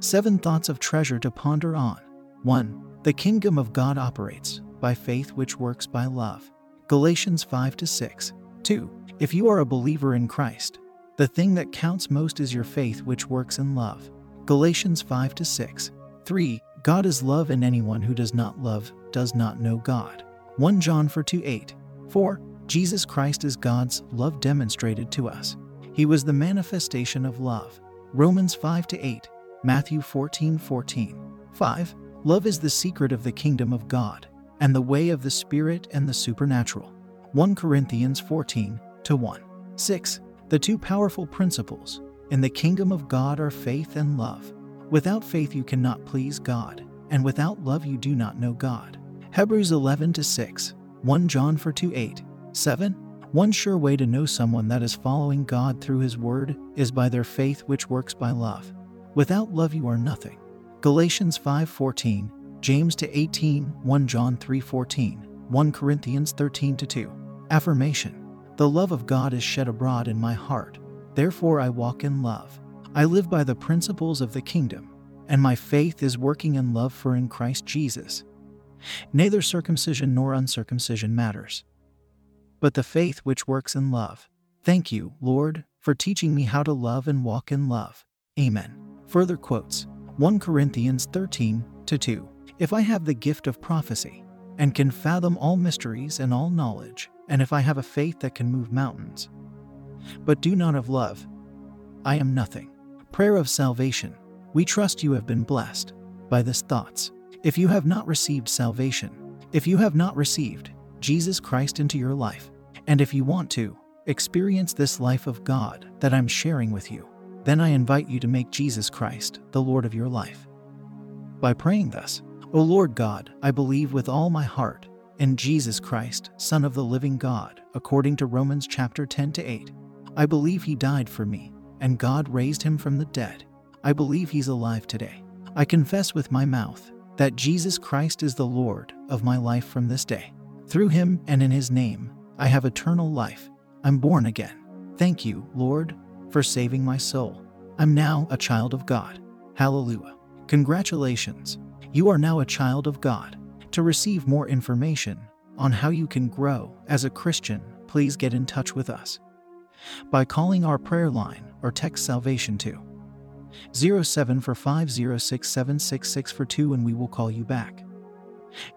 Seven thoughts of treasure to ponder on. 1. The kingdom of God operates by faith which works by love. Galatians 5 to 6. 2. If you are a believer in Christ, the thing that counts most is your faith which works in love. Galatians 5 to 6. 3. God is love and anyone who does not love does not know God. 1 John 4 2 8. 4. Jesus Christ is God's love demonstrated to us. He was the manifestation of love. Romans 5 to 8. Matthew 14 14. 5. Love is the secret of the kingdom of God and the way of the Spirit and the supernatural. 1 Corinthians 14 to 1. 6. The two powerful principles in the kingdom of God are faith and love. Without faith, you cannot please God, and without love, you do not know God. Hebrews 11 to 6. 1 John 4 2 8. 7. One sure way to know someone that is following God through His Word is by their faith, which works by love. Without love, you are nothing. Galatians 5:14, James to 18, 1 John 3:14, 1 Corinthians 13 2. Affirmation: The love of God is shed abroad in my heart. Therefore I walk in love. I live by the principles of the kingdom, and my faith is working in love for in Christ Jesus. Neither circumcision nor uncircumcision matters, but the faith which works in love. Thank you, Lord, for teaching me how to love and walk in love. Amen. Further quotes 1 Corinthians 13 2. If I have the gift of prophecy, and can fathom all mysteries and all knowledge, and if I have a faith that can move mountains, but do not have love, I am nothing. Prayer of salvation. We trust you have been blessed by this thoughts. If you have not received salvation, if you have not received Jesus Christ into your life, and if you want to experience this life of God that I'm sharing with you, then I invite you to make Jesus Christ the Lord of your life. By praying thus, O Lord God, I believe with all my heart in Jesus Christ, Son of the living God, according to Romans chapter 10 to 8. I believe he died for me, and God raised him from the dead. I believe he's alive today. I confess with my mouth that Jesus Christ is the Lord of my life from this day. Through him and in his name, I have eternal life. I'm born again. Thank you, Lord, for saving my soul. I'm now a child of God. Hallelujah. Congratulations. You are now a child of God. To receive more information on how you can grow as a Christian, please get in touch with us by calling our prayer line or text salvation to 07 for 506 for 2 and we will call you back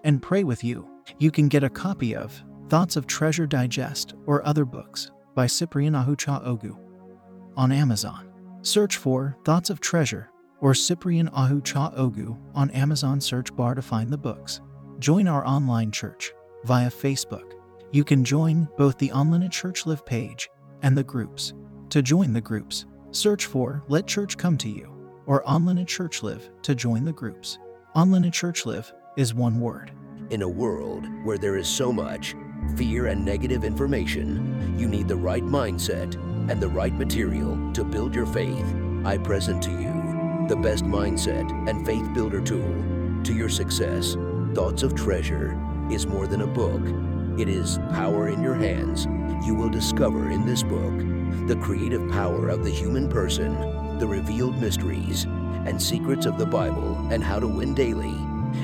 and pray with you. You can get a copy of Thoughts of Treasure Digest or other books by Cyprian Ahucha Ogu on Amazon. Search for Thoughts of Treasure or Cyprian Ahucha Ogu on Amazon search bar to find the books. Join our online church via Facebook. You can join both the Online Church Live page and the groups. To join the groups, search for Let Church Come to You or Online Church Live to join the groups. Online Church Live is one word. In a world where there is so much fear and negative information, you need the right mindset and the right material to build your faith. I present to you the best mindset and faith builder tool to your success. Thoughts of Treasure is more than a book, it is power in your hands. You will discover in this book the creative power of the human person, the revealed mysteries and secrets of the Bible, and how to win daily